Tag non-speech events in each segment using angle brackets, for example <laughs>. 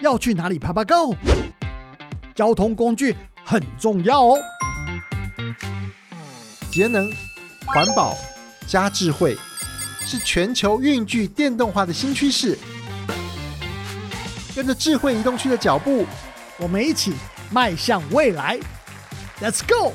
要去哪里爬爬 Go？交通工具很重要哦。节能、环保加智慧，是全球运具电动化的新趋势。跟着智慧移动区的脚步，我们一起迈向未来。Let's go！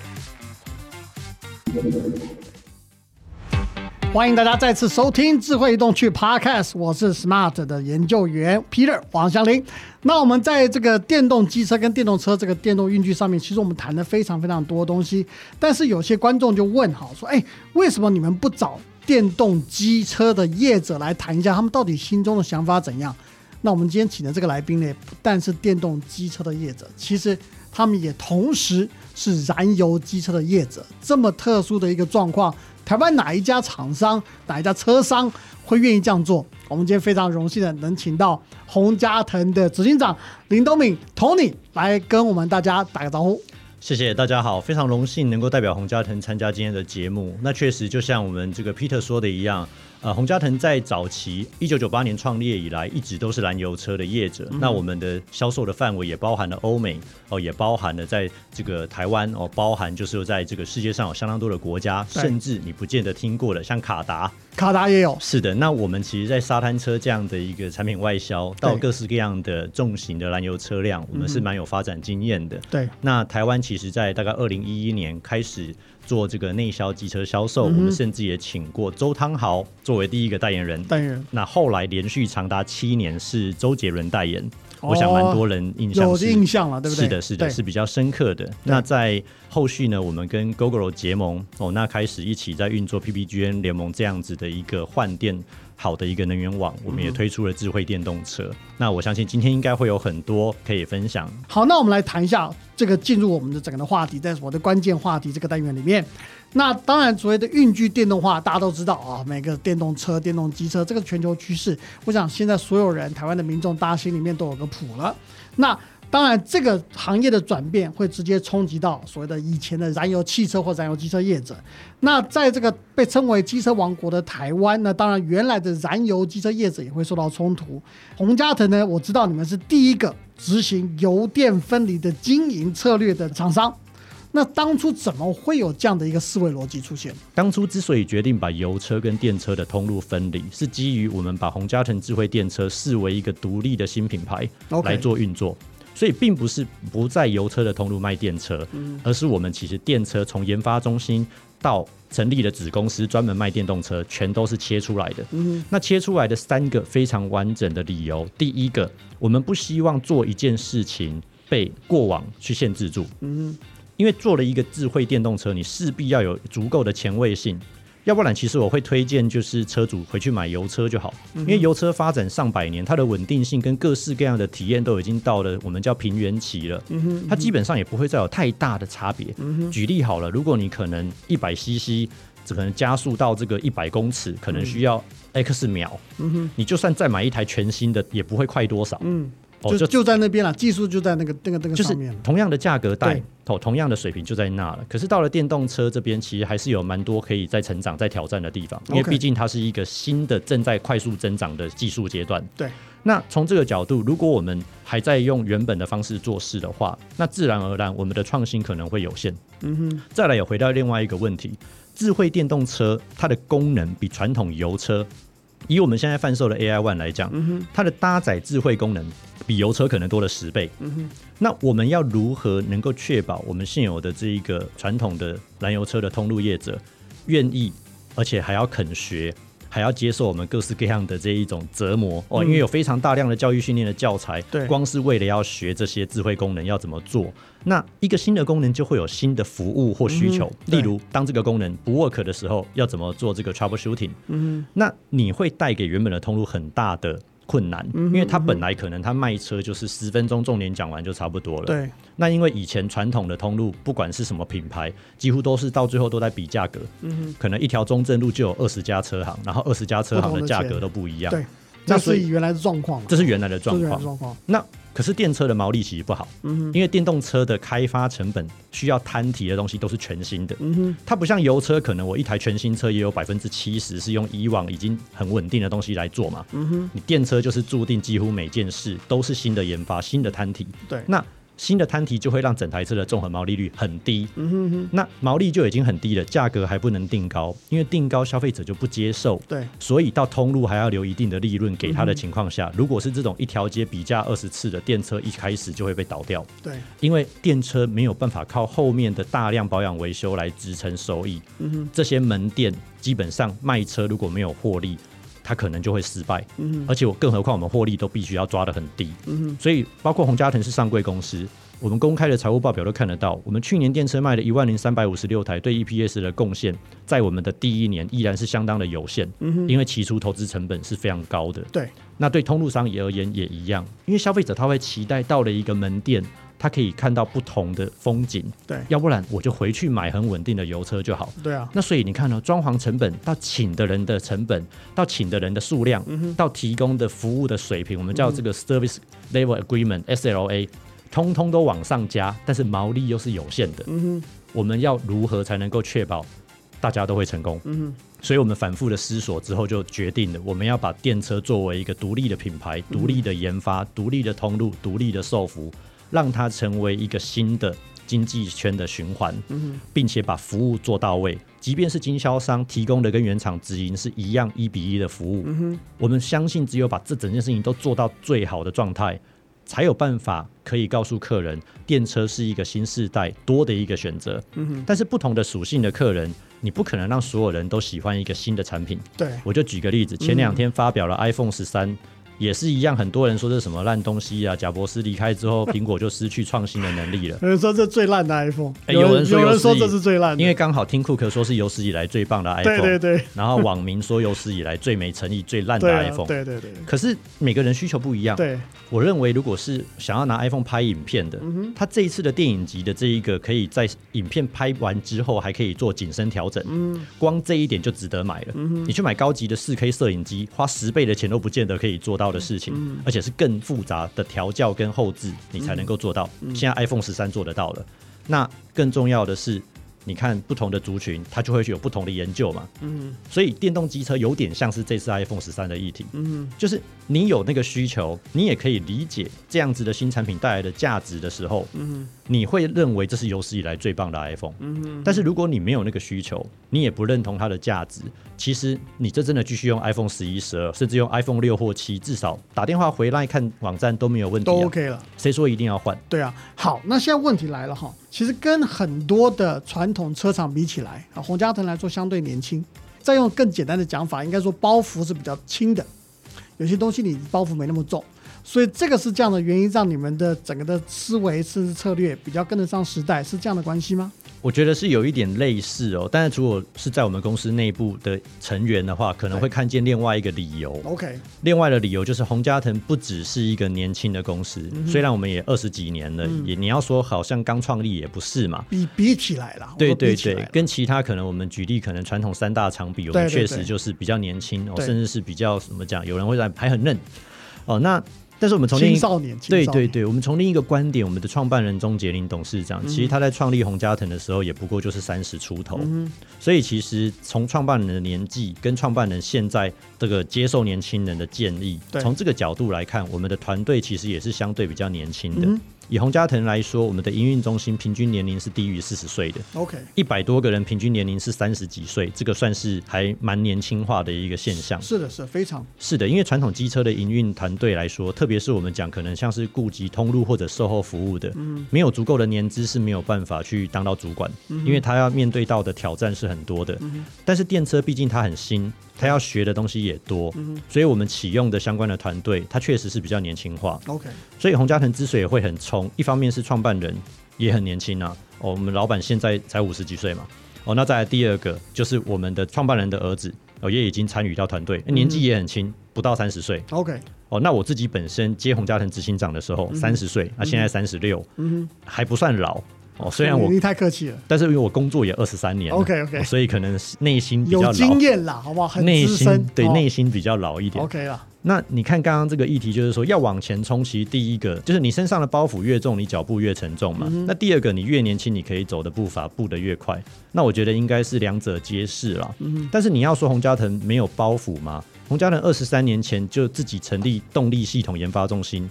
欢迎大家再次收听智慧移动去 Podcast，我是 Smart 的研究员 Peter 黄祥林。那我们在这个电动机车跟电动车这个电动运具上面，其实我们谈的非常非常多东西。但是有些观众就问哈，说哎，为什么你们不找电动机车的业者来谈一下，他们到底心中的想法怎样？那我们今天请的这个来宾呢，不但是电动机车的业者，其实他们也同时是燃油机车的业者。这么特殊的一个状况。台湾哪一家厂商、哪一家车商会愿意这样做？我们今天非常荣幸的能请到洪家腾的执行长林东敏 Tony 来跟我们大家打个招呼。谢谢大家好，非常荣幸能够代表洪家腾参加今天的节目。那确实就像我们这个 Peter 说的一样。呃，洪家腾在早期一九九八年创业以来，一直都是燃油车的业者。那我们的销售的范围也包含了欧美哦，也包含了在这个台湾哦，包含就是在这个世界上有相当多的国家，甚至你不见得听过的，像卡达，卡达也有。是的，那我们其实，在沙滩车这样的一个产品外销到各式各样的重型的燃油车辆，我们是蛮有发展经验的。对，那台湾其实在大概二零一一年开始。做这个内销机车销售，我们甚至也请过周汤豪作为第一个代言人。代言人。那后来连续长达七年是周杰伦代言，我想蛮多人印象有印象了，对不对？是的，是的，是比较深刻的。那在后续呢，我们跟 GoGo 结盟哦，那开始一起在运作 PPGN 联盟这样子的一个换电。好的一个能源网，我们也推出了智慧电动车。那我相信今天应该会有很多可以分享。好，那我们来谈一下这个进入我们的整个的话题，在我的关键话题这个单元里面。那当然，所谓的运具电动化，大家都知道啊，每个电动车、电动机车，这个全球趋势，我想现在所有人，台湾的民众，大家心里面都有个谱了。那当然，这个行业的转变会直接冲击到所谓的以前的燃油汽车或燃油机车业者。那在这个被称为机车王国的台湾，呢当然原来的燃油机车业者也会受到冲突。洪家腾呢，我知道你们是第一个执行油电分离的经营策略的厂商。那当初怎么会有这样的一个思维逻辑出现？当初之所以决定把油车跟电车的通路分离，是基于我们把洪家腾智慧电车视为一个独立的新品牌来做运作。所以并不是不在油车的通路卖电车，而是我们其实电车从研发中心到成立的子公司专门卖电动车，全都是切出来的。那切出来的三个非常完整的理由，第一个，我们不希望做一件事情被过往去限制住，因为做了一个智慧电动车，你势必要有足够的前卫性。要不然，其实我会推荐就是车主回去买油车就好，因为油车发展上百年，它的稳定性跟各式各样的体验都已经到了我们叫平原期了，它基本上也不会再有太大的差别。举例好了，如果你可能一百 CC，只可能加速到这个一百公尺，可能需要 X 秒，你就算再买一台全新的，也不会快多少。就就在那边了，技术就在那个那个那个上面。同样的价格带，同同样的水平就在那了。可是到了电动车这边，其实还是有蛮多可以在成长、在挑战的地方，因为毕竟它是一个新的、正在快速增长的技术阶段。对。那从这个角度，如果我们还在用原本的方式做事的话，那自然而然我们的创新可能会有限。嗯哼。再来，也回到另外一个问题：智慧电动车它的功能比传统油车。以我们现在贩售的 AI One 来讲，它的搭载智慧功能比油车可能多了十倍。嗯哼那我们要如何能够确保我们现有的这一个传统的燃油车的通路业者愿意，而且还要肯学？还要接受我们各式各样的这一种折磨哦，因为有非常大量的教育训练的教材，对，光是为了要学这些智慧功能要怎么做，那一个新的功能就会有新的服务或需求，例如当这个功能不 work 的时候，要怎么做这个 troubleshooting，嗯，那你会带给原本的通路很大的。困难，因为他本来可能他卖车就是十分钟，重点讲完就差不多了。对，那因为以前传统的通路，不管是什么品牌，几乎都是到最后都在比价格。嗯可能一条中正路就有二十家车行，然后二十家车行的价格都不一样。对。这那所以是原来的状况，这是原来的状况。状况。那可是电车的毛利其实不好，嗯因为电动车的开发成本需要摊提的东西都是全新的，它不像油车，可能我一台全新车也有百分之七十是用以往已经很稳定的东西来做嘛。嗯哼，你电车就是注定几乎每件事都是新的研发、新的摊提，对，那新的摊提就会让整台车的综合毛利率很低。嗯哼哼，那毛利就已经很低了，价格还不能定高，因为定高消费者就不接受。对，所以到通路还要留一定的利润给嗯他的情况下，如果是这种一条街比价二十次的电车，一开始就会被倒掉，对，因为电车没有办法靠后面的大量保养维修来支撑收益。嗯哼，这些门店基本上卖车如果没有获利，它可能就会失败。嗯，而且我更何况我们获利都必须要抓得很低。嗯，所以包括洪家腾是上柜公司，我们公开的财务报表都看得到，我们去年电车卖了一万零三百五十六台，对 EPS 的贡献，在我们的第一年依然是相当的有限，嗯哼，因为起初投资成本是非常高的。对，那对通路商也而言也一样，因为消费者他会期待到了一个门店，他可以看到不同的风景，对，要不然我就回去买很稳定的油车就好。对啊，那所以你看呢、装潢成本到请的人的成本，到请的人的数量，到提供的服务的水平，我们叫这个 Service Level Agreement SLA，通通都往上加，但是毛利又是有限的。嗯哼，我们要如何才能够确保大家都会成功？嗯哼，所以我们反复的思索之后，就决定了我们要把电车作为一个独立的品牌、独立的研发、独立的通路、独立的售服，让它成为一个新的经济圈的循环，嗯并且把服务做到位。即便是经销商提供的跟原厂直营是一样一比一的服务，嗯哼，我们相信只有把这整件事情都做到最好的状态，才有办法可以告诉客人，电车是一个新时代多的一个选择。嗯哼，但是不同的属性的客人，你不可能让所有人都喜欢一个新的产品。对，我就举个例子，前两天发表了 iPhone 十三、也是一样，很多人说这是什么烂东西啊。贾博士离开之后，苹果就失去创新的能力了。有人说这最烂的 iPhone，哎有有人说有有人说这是最烂的，因为刚好听库克说是有史以来最棒的 iPhone，对对对然后网民说有史以来最没诚意、最烂的 iPhone。对对对可是每个人需求不一样。对，我认为，如果是想要拿 iPhone 拍影片的，嗯他这一次的电影级的这一个，可以在影片拍完之后还可以做景深调整，嗯光这一点就值得买了。你去买高级的4 K 摄影机，花十倍的钱都不见得可以做到的事情，嗯而且是更复杂的调教跟后置，你才能够做到。嗯现在 iPhone 十三做得到了，那更重要的是。你看不同的族群，它就会有不同的研究嘛，嗯所以电动机车有点像是这次 iPhone 十三的议题。嗯就是你有那个需求，你也可以理解这样子的新产品带来的价值的时候，嗯你会认为这是有史以来最棒的 iPhone。嗯但是如果你没有那个需求，你也不认同它的价值，其实你这真的继续用 iPhone 十一、十二，甚至用 iPhone 六或七，至少打电话回来看网站都没有问题、都啊。OK 了。谁说一定要换？对啊，好，那现在问题来了哈，其实跟很多的传统车厂比起来啊，洪家腾来说相对年轻。再用更简单的讲法，应该说包袱是比较轻的，有些东西你包袱没那么重，所以这个是这样的原因，让你们的整个的思维甚至策略比较跟得上时代，是这样的关系吗？我觉得是有一点类似哦，但是如果是在我们公司内部的成员的话，可能会看见另外一个理由。OK，另外的理由就是洪家腾不只是一个年轻的公司，虽然我们也二十几年了，也你要说好像刚创立也不是嘛。比比起来了，对对对跟其他可能我们举例，可能传统三大厂比，我们确实就是比较年轻，哦，甚至是比较怎么讲，有人会在还很嫩。哦。那但是我们从另一青少年，对对对，我们从另一个观点，我们的创办人钟杰林董事长，其实他在创立洪家腾的时候，也不过就是三十出头，嗯所以其实从创办人的年纪跟创办人现在这个接受年轻人的建议，从这个角度来看，我们的团队其实也是相对比较年轻的。嗯以洪家腾来说，我们的营运中心平均年龄是低于四十岁的，，OK，一百多个人平均年龄是三十几岁，这个算是还蛮年轻化的一个现象。是的，是非常。是的，因为传统机车的营运团队来说，特别是我们讲可能像是顾及通路或者售后服务的，嗯。没有足够的年资是没有办法去当到主管，因为他要面对到的挑战是很多的。但是电车毕竟它很新，它要学的东西也多，所以我们启用的相关的团队，他确实是比较年轻化。OK，所以洪家腾之所以会很冲，一方面是创办人也很年轻啊，哦，我们老板现在才五十几岁嘛，哦，那再来第二个就是我们的创办人的儿子，哦，也已经参与到团队，年纪也很轻，不到三十岁，OK，哦，那我自己本身接洪家腾执行长的时候三十岁，那、现在三十六，嗯还不算老。哦，虽然我，你你太客气了但是因为我工作也二十三年了 OK，OK 哦所以可能内心比较有老，经验啦，好不好？很内心资深，哦对内心比较老一点。OK 啦，那你看刚刚这个议题，就是说要往前冲，其实第一个就是你身上的包袱越重，你脚步越沉重嘛。那第二个，你越年轻，你可以走的步伐步得越快。那我觉得应该是两者皆是啦。但是你要说洪家腾没有包袱吗？洪家腾二十三年前就自己成立动力系统研发中心，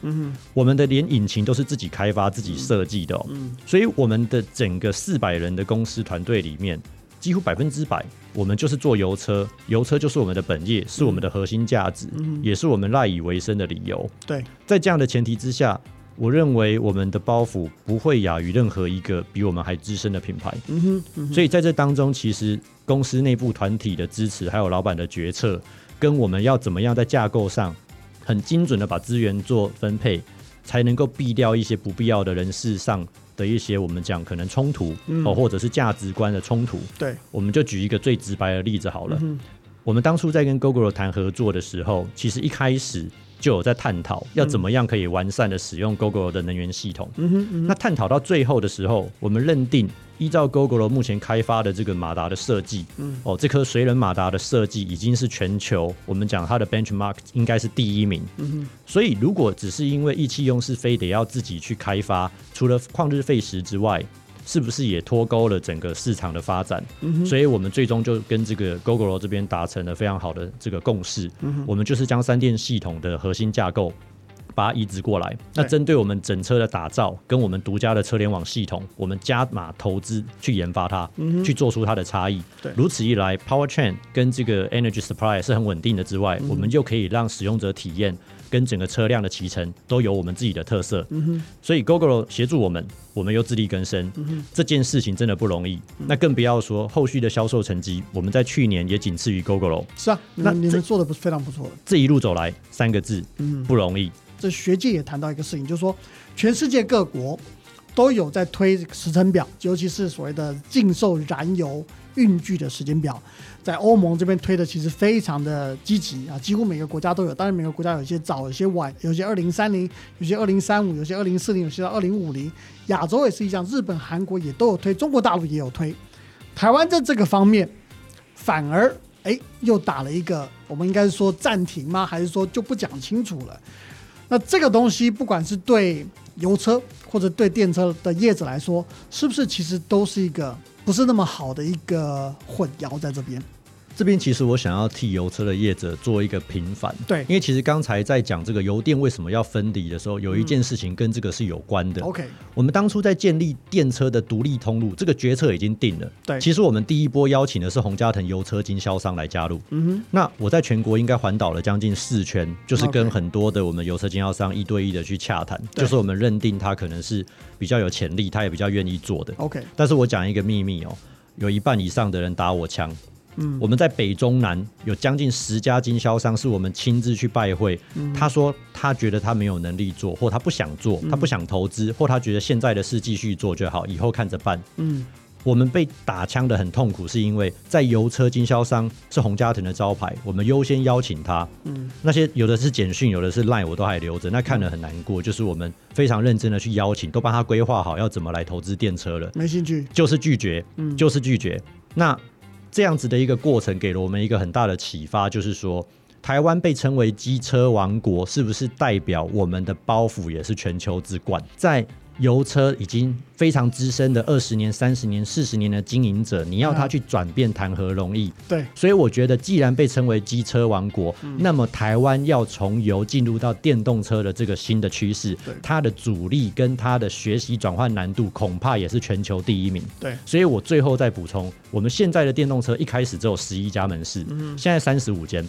我们的连引擎都是自己开发、自己设计的哦。所以我们的整个四百人的公司团队里面。几乎百分之百，我们就是做油车，油车就是我们的本业，是我们的核心价值，也是我们赖以为生的理由。对，在这样的前提之下，我认为我们的包袱不会亚于任何一个比我们还资深的品牌。嗯哼，所以在这当中，其实公司内部团体的支持，还有老板的决策，跟我们要怎么样在架构上很精准的把资源做分配，才能够避掉一些不必要的人事上。的一些我们讲可能冲突哦，或者是价值观的冲突。对，我们就举一个最直白的例子好了。我们当初在跟 Google 谈合作的时候，其实一开始就有在探讨要怎么样可以完善的使用 Google 的能源系统。那探讨到最后的时候，我们认定。依照 Google 目前开发的这个马达的设计，嗯，哦，这颗水冷马达的设计已经是全球，我们讲它的 benchmark 应该是第一名。嗯所以如果只是因为意气用事，非得要自己去开发，除了旷日费时之外，是不是也脱钩了整个市场的发展？嗯所以我们最终就跟这个 Google 这边达成了非常好的这个共识。嗯我们就是将三电系统的核心架构。把它移植过来。那针对我们整车的打造，跟我们独家的车联网系统，我们加码投资去研发它，去做出它的差异。对，如此一来，Power Train 跟这个 Energy Supply 是很稳定的之外，我们就可以让使用者体验跟整个车辆的骑乘都有我们自己的特色。嗯哼。所以 Google 协助我们，我们又自力更生。嗯哼。这件事情真的不容易。那更不要说后续的销售成绩，我们在去年也仅次于 Google。是啊，那你们做的不是非常不错的。这一路走来，三个字，嗯，不容易。这学界也谈到一个事情，就是说，全世界各国都有在推时程表，尤其是所谓的禁售燃油运具的时间表，在欧盟这边推的其实非常的积极啊，几乎每个国家都有。当然，每个国家有些早，有些晚，有些二零三零，有些二零三五，有些二零四零，有些到二零五零。亚洲也是一样，日本、韩国也都有推，中国大陆也有推。台湾在这个方面反而哎又打了一个，我们应该是说暂停吗？还是说就不讲清楚了？那这个东西，不管是对油车或者对电车的业者来说，是不是其实都是一个不是那么好的一个混淆在这边？这边其实我想要替油车的业者做一个平反，对，因为其实刚才在讲这个油电为什么要分离的时候，有一件事情跟这个是有关的。OK，我们当初在建立电车的独立通路，这个决策已经定了。对，其实我们第一波邀请的是洪家腾油车经销商来加入。嗯哼，那我在全国应该环岛了将近四圈，就是跟很多的我们油车经销商一对一的去洽谈，就是我们认定他可能是比较有潜力，他也比较愿意做的。OK，但是我讲一个秘密哦，有一半以上的人打我枪。嗯，我们在北中南有将近十家经销商，是我们亲自去拜会。他说他觉得他没有能力做，或他不想做，他不想投资，或他觉得现在的事继续做就好，以后看着办。嗯，我们被打枪的很痛苦，是因为在油车经销商是洪家腾的招牌，我们优先邀请他。嗯，那些有的是简讯，有的是 line，我都还留着，那看了很难过。就是我们非常认真的去邀请，都帮他规划好要怎么来投资电车了，没兴趣，就是拒绝，嗯，就是拒绝。那这样子的一个过程，给了我们一个很大的启发，就是说，台湾被称为机车王国，是不是代表我们的包袱也是全球之冠？在油车已经非常资深的二十年、三十年、四十年的经营者，你要他去转变，谈何容易？对，所以我觉得，既然被称为机车王国，那么台湾要从油进入到电动车的这个新的趋势，它的阻力跟它的学习转换难度，恐怕也是全球第一名。对，所以我最后再补充，我们现在的电动车一开始只有十一家门市，现在三十五间。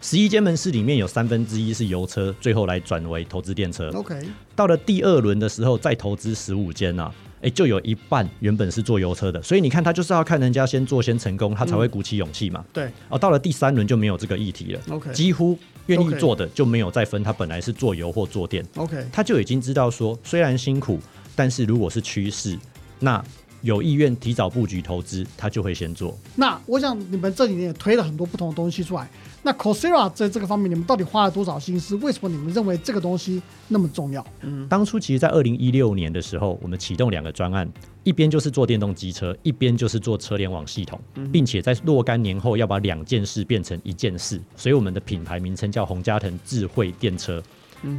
十一间门市里面有三分之一是油车，最后来转为投资电车。OK，到了第二轮的时候再投资十五间呐，哎，就有一半原本是做油车的，所以你看他就是要看人家先做先成功，他才会鼓起勇气嘛。对，哦，到了第三轮就没有这个议题了。OK，几乎愿意做的就没有再分，他本来是做油或做电。OK，他就已经知道说，虽然辛苦，但是如果是趋势，那。有意愿提早布局投资，他就会先做。那我想你们这几年也推了很多不同的东西出来。那 Coursera 在这个方面，你们到底花了多少心思？为什么你们认为这个东西那么重要？嗯，当初其实，在二零一六年的时候，我们启动两个专案，一边就是做电动机车，一边就是做车联网系统，并且在若干年后要把两件事变成一件事。所以我们的品牌名称叫洪家腾智慧电车，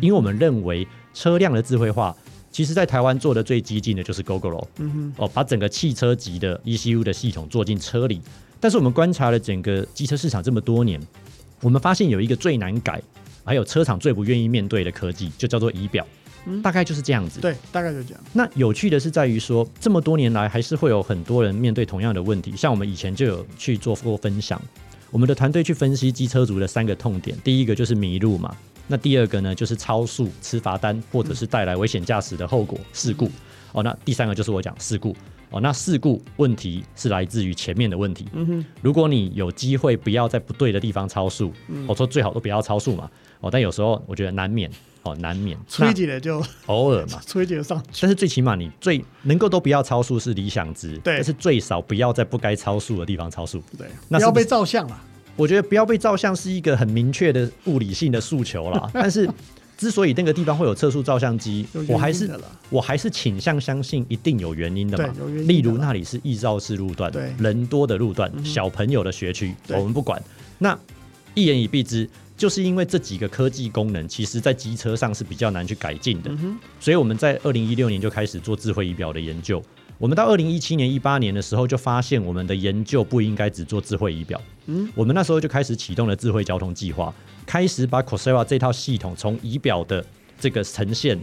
因为我们认为车辆的智慧化。其实，在台湾做的最激进的就是哼，哦，把整个汽车级的 ECU 的系统做进车里。但是我们观察了整个机车市场这么多年，我们发现有一个最难改，还有车厂最不愿意面对的科技，就叫做仪表。嗯，大概就是这样子。对，大概就这样。那有趣的是在于说，这么多年来，还是会有很多人面对同样的问题。像我们以前就有去做过分享，我们的团队去分析机车族的三个痛点，第一个就是迷路嘛。那第二个呢，就是超速吃罚单，或者是带来危险驾驶的后果事故。哦，那第三个就是我讲事故。哦，那事故问题是来自于前面的问题。嗯哼，如果你有机会不要在不对的地方超速，我说最好都不要超速嘛。哦，但有时候我觉得难免，哦，难免。吹起来就 <laughs> 偶尔嘛，吹起上。但是最起码你最能够都不要超速是理想值。对，但是最少不要在不该超速的地方超速。对，那不要被照相了。我觉得不要被照相是一个很明确的物理性的诉求啦。<laughs> 但是，之所以那个地方会有测速照相机，我还是我还是倾向相信一定有原因的嘛。例如那里是易肇事路段，人多的路段，小朋友的学区，我们不管。那一言以蔽之，就是因为这几个科技功能，其实在机车上是比较难去改进的。所以我们在二零一六年就开始做智慧仪表的研究。我们到二零一七年、一八年的时候，就发现我们的研究不应该只做智慧仪表。嗯，我们那时候就开始启动了智慧交通计划，开始把 Coursera 这套系统从仪表的这个呈现，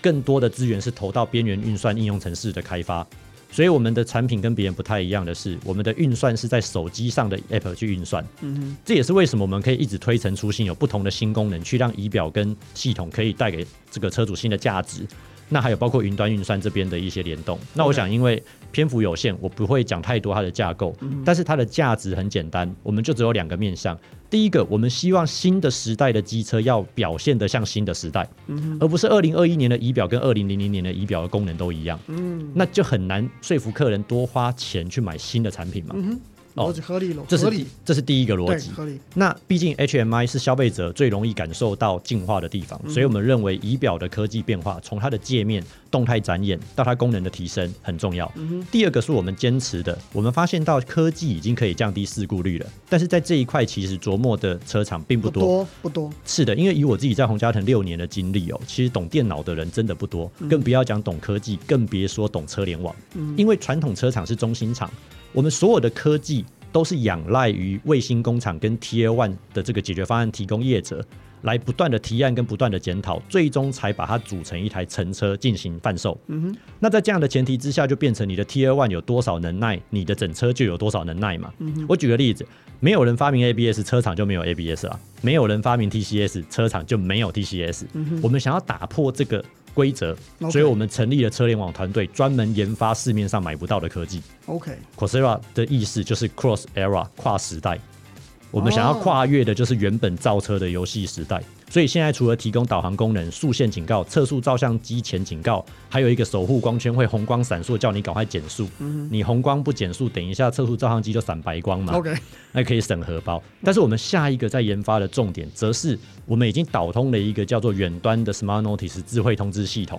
更多的资源是投到边缘运算应用程式的开发。所以我们的产品跟别人不太一样的是，我们的运算是在手机上的 App 去运算。嗯哼，这也是为什么我们可以一直推陈出新，有不同的新功能，去让仪表跟系统可以带给这个车主新的价值。那还有包括云端运算这边的一些联动。那我想，因为篇幅有限，我不会讲太多它的架构。但是它的价值很简单，我们就只有两个面向。第一个，我们希望新的时代的机车要表现得像新的时代，而不是二零二一年的仪表跟二零零零年的仪表的功能都一样。嗯，那就很难说服客人多花钱去买新的产品嘛。逻辑合理了，这是这是第一个逻辑。合理。那毕竟 HMI 是消费者最容易感受到进化的地方，所以我们认为仪表的科技变化，从它的界面动态展演到它功能的提升很重要。第二个是我们坚持的，我们发现到科技已经可以降低事故率了，但是在这一块其实琢磨的车厂并不多，不多。是的，因为以我自己在洪家腾六年的经历哦，其实懂电脑的人真的不多，更不要讲懂科技，更别说懂车联网。因为传统车厂是中心厂。我们所有的科技都是仰赖于卫星工厂跟 Tier One 的这个解决方案提供业者，来不断的提案跟不断的检讨，最终才把它组成一台乘车进行贩售。嗯哼，那在这样的前提之下，就变成你的 Tier One 有多少能耐，你的整车就有多少能耐嘛。嗯我举个例子，没有人发明 ABS，车厂就没有 ABS 啊；没有人发明 TCS，车厂就没有 TCS。嗯我们想要打破这个。规则，所以我们成立了车联网团队，专门研发市面上买不到的科技。OK，Coursera 的意思就是 Cross Era，跨时代。我们想要跨越的就是原本造车的游戏时代。所以现在除了提供导航功能、速线警告、测速照相机前警告，还有一个守护光圈会红光闪烁，叫你赶快减速。你红光不减速，等一下测速照相机就闪白光嘛。OK，那可以省荷包。但是我们下一个在研发的重点，则是我们已经导通了一个叫做远端的 Smart Notice 智慧通知系统。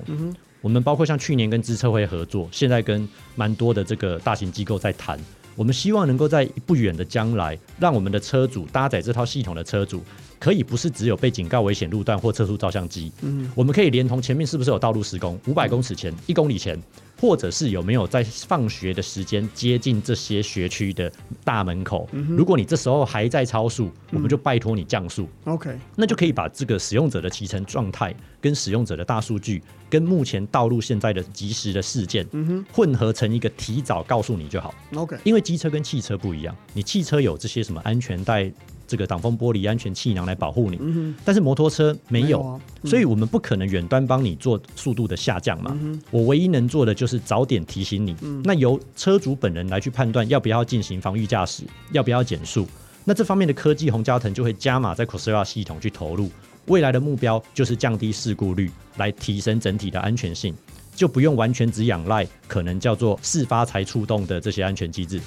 我们包括像去年跟知策会合作，现在跟蛮多的这个大型机构在谈。我们希望能够在不远的将来，让我们的车主搭载这套系统的车主，可以不是只有被警告危险路段或测速照相机，嗯，我们可以连同前面是不是有道路施工，五百公尺前、一公里前，或者是有没有在放学的时间接近这些学区的大门口。如果你这时候还在超速，我们就拜托你降速。OK，那就可以把这个使用者的骑乘状态跟使用者的大数据。跟目前道路现在的及时的事件，嗯混合成一个提早告诉你就好。OK，因为机车跟汽车不一样，你汽车有这些什么安全带、这个挡风玻璃、安全气囊来保护你，但是摩托车没有，所以我们不可能远端帮你做速度的下降嘛。我唯一能做的就是早点提醒你，那由车主本人来去判断要不要进行防御驾驶，要不要减速。那这方面的科技，洪家腾就会加码在 Coursera 系统去投入。未来的目标就是降低事故率，来提升整体的安全性。就不用完全只仰赖可能叫做事发才触动的这些安全机制。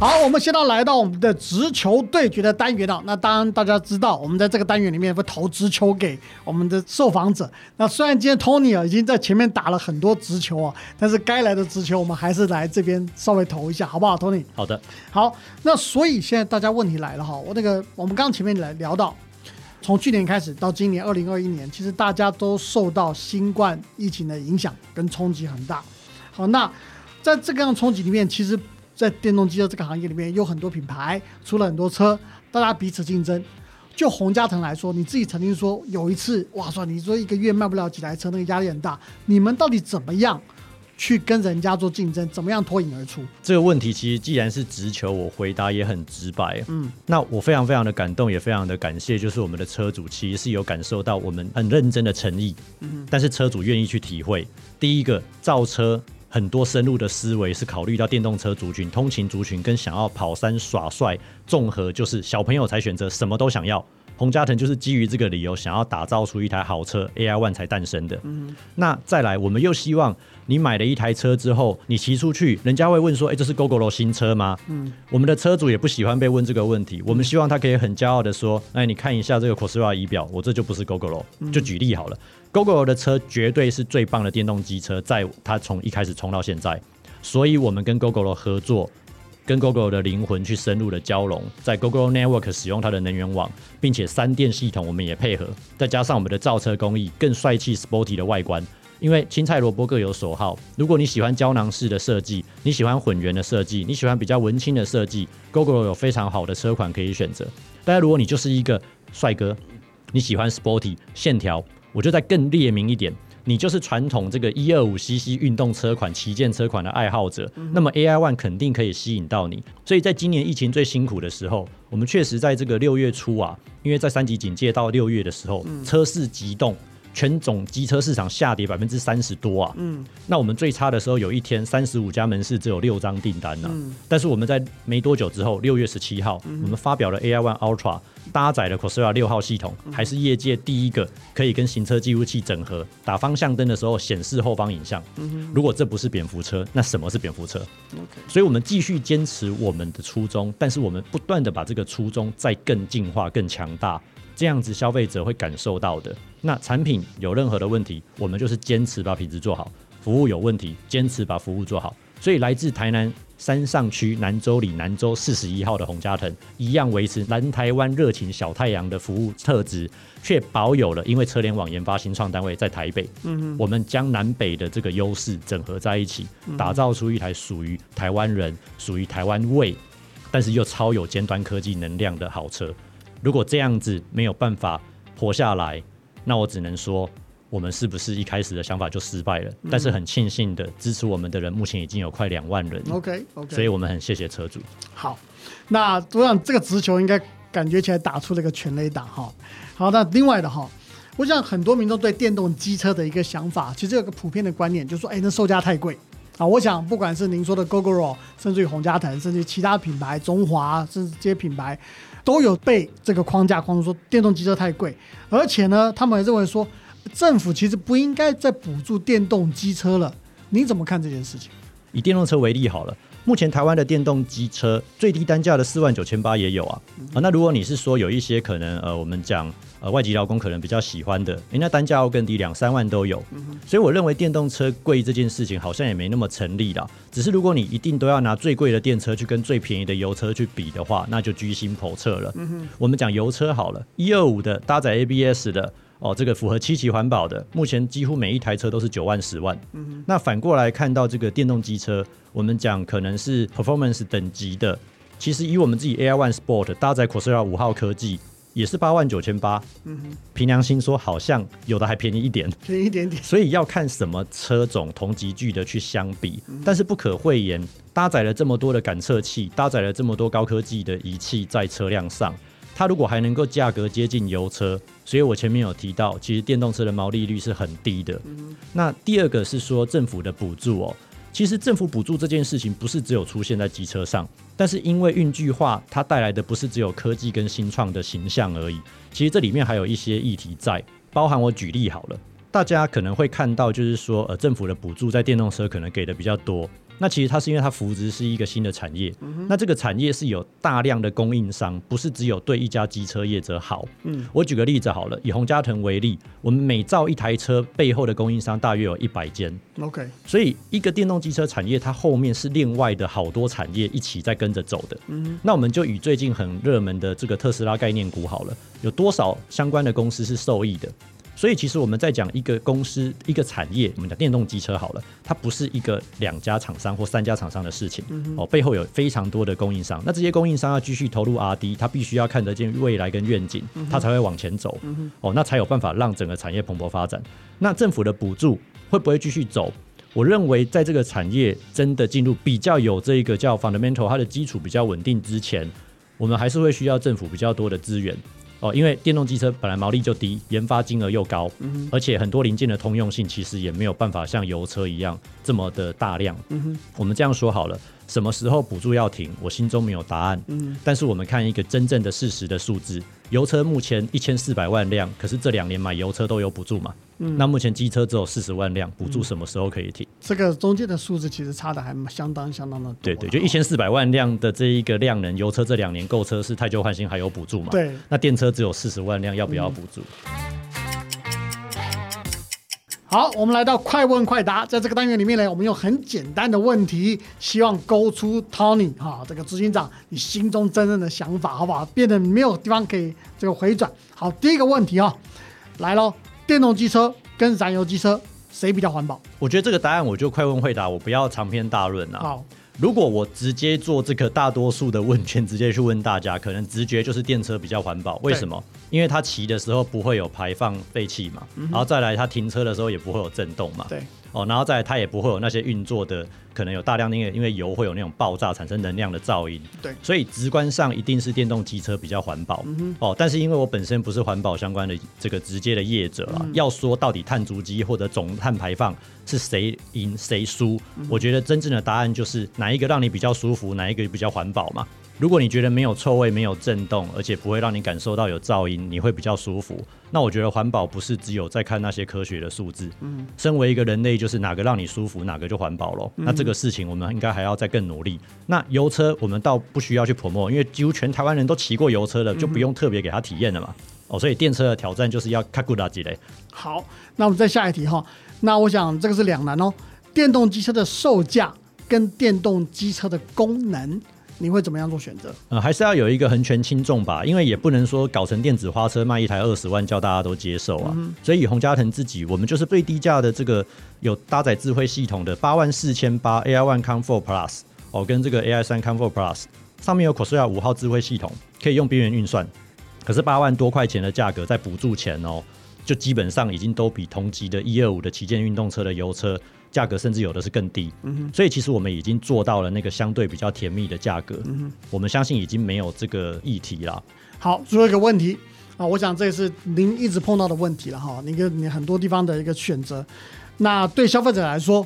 好，我们现在来到我们的直球对决的单元了。那当然，大家知道我们在这个单元里面会投直球给我们的受访者。那虽然今天 Tony 啊已经在前面打了很多直球啊，但是该来的直球我们还是来这边稍微投一下，好不好，Tony？好的，好。那所以现在大家问题来了哈，我那个我们刚刚前面来聊到，从去年开始到今年二零二一年，其实大家都受到新冠疫情的影响跟冲击很大。好，那在这个样冲击里面，其实。在电动机车这个行业里面，有很多品牌出了很多车，大家彼此竞争。就洪家腾来说，你自己曾经说有一次，哇塞，你说一个月卖不了几台车，那个压力很大。你们到底怎么样去跟人家做竞争？怎么样脱颖而出？这个问题其实既然是直球，我回答也很直白。嗯，那我非常非常的感动，也非常的感谢，就是我们的车主其实是有感受到我们很认真的诚意。嗯，但是车主愿意去体会，第一个造车。很多深入的思维是考虑到电动车族群、通勤族群跟想要跑山耍帅综合，就是小朋友才选择什么都想要。洪嘉腾就是基于这个理由，想要打造出一台好车，AI One 才诞生的。嗯，那再来，我们又希望你买了一台车之后，你骑出去，人家会问说：“哎，这是 GoGo 新车吗？”嗯，我们的车主也不喜欢被问这个问题，我们希望他可以很骄傲的说：“哎，你看一下这个 COSWAR 仪表，我这就不是 GoGo。”就举例好了，GoGo 的车绝对是最棒的电动机车，在它从一开始冲到现在，所以我们跟 GoGo 的合作。跟 Google 的灵魂去深入的交融，在 Google Network 使用它的能源网，并且三电系统我们也配合，再加上我们的造车工艺更帅气 sporty 的外观。因为青菜萝卜各有所好，如果你喜欢胶囊式的设计，你喜欢混元的设计，你喜欢比较文青的设计，Google 有非常好的车款可以选择。但如果你就是一个帅哥，你喜欢 sporty 线条，我就再更列明一点。你就是传统这个一二五 CC 运动车款、旗舰车款的爱好者，那么 AI One 肯定可以吸引到你。所以在今年疫情最辛苦的时候，我们确实在这个六月初啊，因为在三级警戒到六月的时候，车市急动。全总机车市场下跌百分之三十多啊！嗯，那我们最差的时候有一天三十五家门市只有六张订单呢。嗯，但是我们在没多久之后，六月十七号，我们发表了 AI One Ultra，搭载了 Cosera 六号系统，还是业界第一个可以跟行车记录器整合，打方向灯的时候显示后方影像。嗯如果这不是蝙蝠车，那什么是蝙蝠车？OK，所以我们继续坚持我们的初衷，但是我们不断的把这个初衷再更进化、更强大。这样子消费者会感受到的。那产品有任何的问题，我们就是坚持把品质做好；服务有问题，坚持把服务做好。所以来自台南山上区南州里南州四十一号的洪家腾，一样维持南台湾热情小太阳的服务特质，却保有了因为车联网研发新创单位在台北，嗯我们将南北的这个优势整合在一起，打造出一台属于台湾人、属于台湾味，但是又超有尖端科技能量的好车。如果这样子没有办法活下来，那我只能说，我们是不是一开始的想法就失败了？但是很庆幸的，支持我们的人目前已经有快两万人。OK OK，所以我们很谢谢车主。好，那我想这个直球应该感觉起来打出了一个全雷打哈。好，那另外的哈，我想很多民众对电动机车的一个想法，其实有个普遍的观念，就是说，哎，那售价太贵啊。我想不管是您说的 GoGoRo，甚至于洪家腾，甚至其他品牌中华，甚至这些品牌。都有被这个框架框住，说电动机车太贵，而且呢，他们还认为说政府其实不应该再补助电动机车了。你怎么看这件事情？以电动车为例好了。目前台湾的电动机车最低单价的四万九千八也有啊啊，那如果你是说有一些可能呃，我们讲呃外籍劳工可能比较喜欢的，人家单价要更低，两三万都有。所以我认为电动车贵这件事情好像也没那么成立啦。只是如果你一定都要拿最贵的电车去跟最便宜的油车去比的话，那就居心叵测了。我们讲油车好了，一二五的搭载 ABS 的。哦，这个符合七级环保的，目前几乎每一台车都是九万十万。嗯那反过来看到这个电动机车，我们讲可能是 performance 等级的，其实以我们自己 Air One Sport 搭载 c o r s e r a 五号科技，也是八万九千八。嗯哼。凭良心说，好像有的还便宜一点。便宜一点点。所以要看什么车种同级距的去相比，但是不可讳言，搭载了这么多的感测器，搭载了这么多高科技的仪器在车辆上。它如果还能够价格接近油车，所以我前面有提到，其实电动车的毛利率是很低的。那第二个是说政府的补助哦，其实政府补助这件事情不是只有出现在机车上，但是因为运具化，它带来的不是只有科技跟新创的形象而已。其实这里面还有一些议题在，包含我举例好了，大家可能会看到，就是说，呃，政府的补助在电动车可能给的比较多。那其实它是因为它扶植是一个新的产业，那这个产业是有大量的供应商，不是只有对一家机车业者好。嗯，我举个例子好了，以洪家腾为例，我们每造一台车背后的供应商大约有一百间。OK，所以一个电动机车产业，它后面是另外的好多产业一起在跟着走的。嗯，那我们就以最近很热门的这个特斯拉概念股好了，有多少相关的公司是受益的？所以其实我们在讲一个公司、一个产业，我们讲电动机车好了，它不是一个两家厂商或三家厂商的事情哦，背后有非常多的供应商。那这些供应商要继续投入 R&D，它必须要看得见未来跟愿景，它才会往前走哦，那才有办法让整个产业蓬勃发展。那政府的补助会不会继续走？我认为在这个产业真的进入比较有这个叫 fundamental，它的基础比较稳定之前，我们还是会需要政府比较多的资源。哦，因为电动机车本来毛利就低，研发金额又高，而且很多零件的通用性其实也没有办法像油车一样这么的大量。我们这样说好了。什么时候补助要停？我心中没有答案。嗯，但是我们看一个真正的事实的数字，油车目前一千四百万辆，可是这两年买油车都有补助嘛？嗯，那目前机车只有四十万辆，补助什么时候可以停？这个中间的数字其实差的还相当相当的多。对对，就一千四百万辆的这一个量能，油车这两年购车是太旧换新还有补助嘛？对，那电车只有四十万辆，要不要补助？好，我们来到快问快答，在这个单元里面呢，我们用很简单的问题，希望勾出 Tony 哈这个执行长你心中真正的想法，好不好？变得没有地方可以这个回转。好，第一个问题啊，来喽，电动机车跟燃油机车谁比较环保？我觉得这个答案我就快问快答，我不要长篇大论啊。好。如果我直接做这个大多数的问卷，直接去问大家，可能直觉就是电车比较环保。为什么？因为它骑的时候不会有排放废气嘛，然后再来它停车的时候也不会有震动嘛。对。哦，然后再它也不会有那些运作的，可能有大量因为因为油会有那种爆炸产生能量的噪音。对，所以直观上一定是电动机车比较环保。哦，但是因为我本身不是环保相关的这个直接的业者啊，要说到底碳足迹或者总碳排放是谁赢谁输，我觉得真正的答案就是哪一个让你比较舒服，哪一个比较环保嘛。如果你觉得没有臭味、没有震动，而且不会让你感受到有噪音，你会比较舒服。那我觉得环保不是只有在看那些科学的数字。嗯，身为一个人类，就是哪个让你舒服，哪个就环保了。那这个事情我们应该还要再更努力。那油车我们倒不需要去泼墨，因为几乎全台湾人都骑过油车了，就不用特别给他体验了嘛。哦，所以电车的挑战就是要卡古拉积累。好，那我们再下一题哈。那我想这个是两难哦，电动机车的售价跟电动机车的功能。你会怎么样做选择？呃，还是要有一个横权轻重吧，因为也不能说搞成电子花车卖一台二十万叫大家都接受啊。所以以洪家腾自己，我们就是最低价的这个有搭载智慧系统的八万四千八 AI One Comfort Plus 哦，跟这个 AI 三 Comfort Plus 上面有 c o s a 五号智慧系统，可以用边缘运算。可是八万多块钱的价格在补助前哦，就基本上已经都比同级的一二五的旗舰运动车的油车。价格甚至有的是更低，所以其实我们已经做到了那个相对比较甜蜜的价格。我们相信已经没有这个议题了。好，最后一个问题啊，我想这也是您一直碰到的问题了哈。您跟你很多地方的一个选择，那对消费者来说，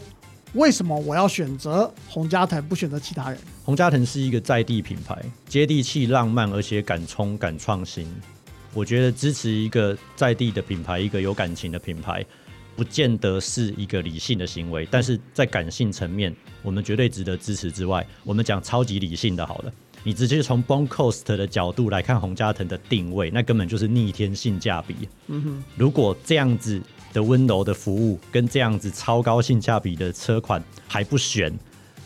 为什么我要选择洪家腾不选择其他人？洪家腾是一个在地品牌，接地气、浪漫，而且敢冲、敢创新。我觉得支持一个在地的品牌，一个有感情的品牌。不见得是一个理性的行为，但是在感性层面，我们绝对值得支持。之外，我们讲超级理性的好了，你直接从 Bone Cost 的角度来看洪家腾的定位，那根本就是逆天性价比。嗯哼，如果这样子的温柔的服务跟这样子超高性价比的车款还不选，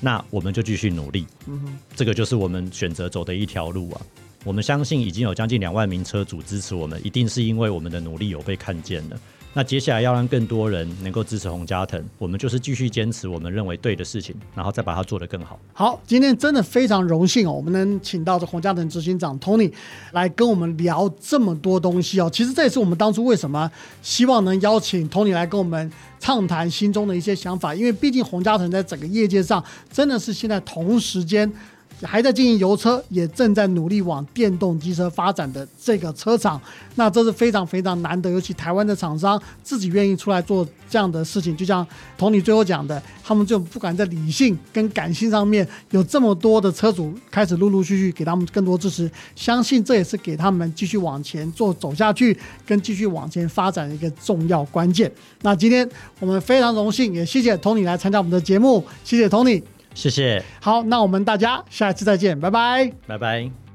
那我们就继续努力。嗯哼，这个就是我们选择走的一条路啊。我们相信已经有将近两万名车主支持我们，一定是因为我们的努力有被看见了。那接下来要让更多人能够支持洪家腾，我们就是继续坚持我们认为对的事情，然后再把它做得更好。好，今天真的非常荣幸哦，我们能请到这洪家腾执行长 Tony 来跟我们聊这么多东西哦。其实这也是我们当初为什么希望能邀请 Tony 来跟我们畅谈心中的一些想法，因为毕竟洪家腾在整个业界上真的是现在同时间。还在经营油车，也正在努力往电动机车发展的这个车厂，那这是非常非常难得，尤其台湾的厂商自己愿意出来做这样的事情。就像同你最后讲的，他们就不管在理性跟感性上面有这么多的车主开始陆陆续续给他们更多支持，相信这也是给他们继续往前做走下去跟继续往前发展的一个重要关键。那今天我们非常荣幸，也谢谢 Tony 来参加我们的节目，谢谢 Tony。谢谢，好，那我们大家下一次再见，拜拜，拜拜。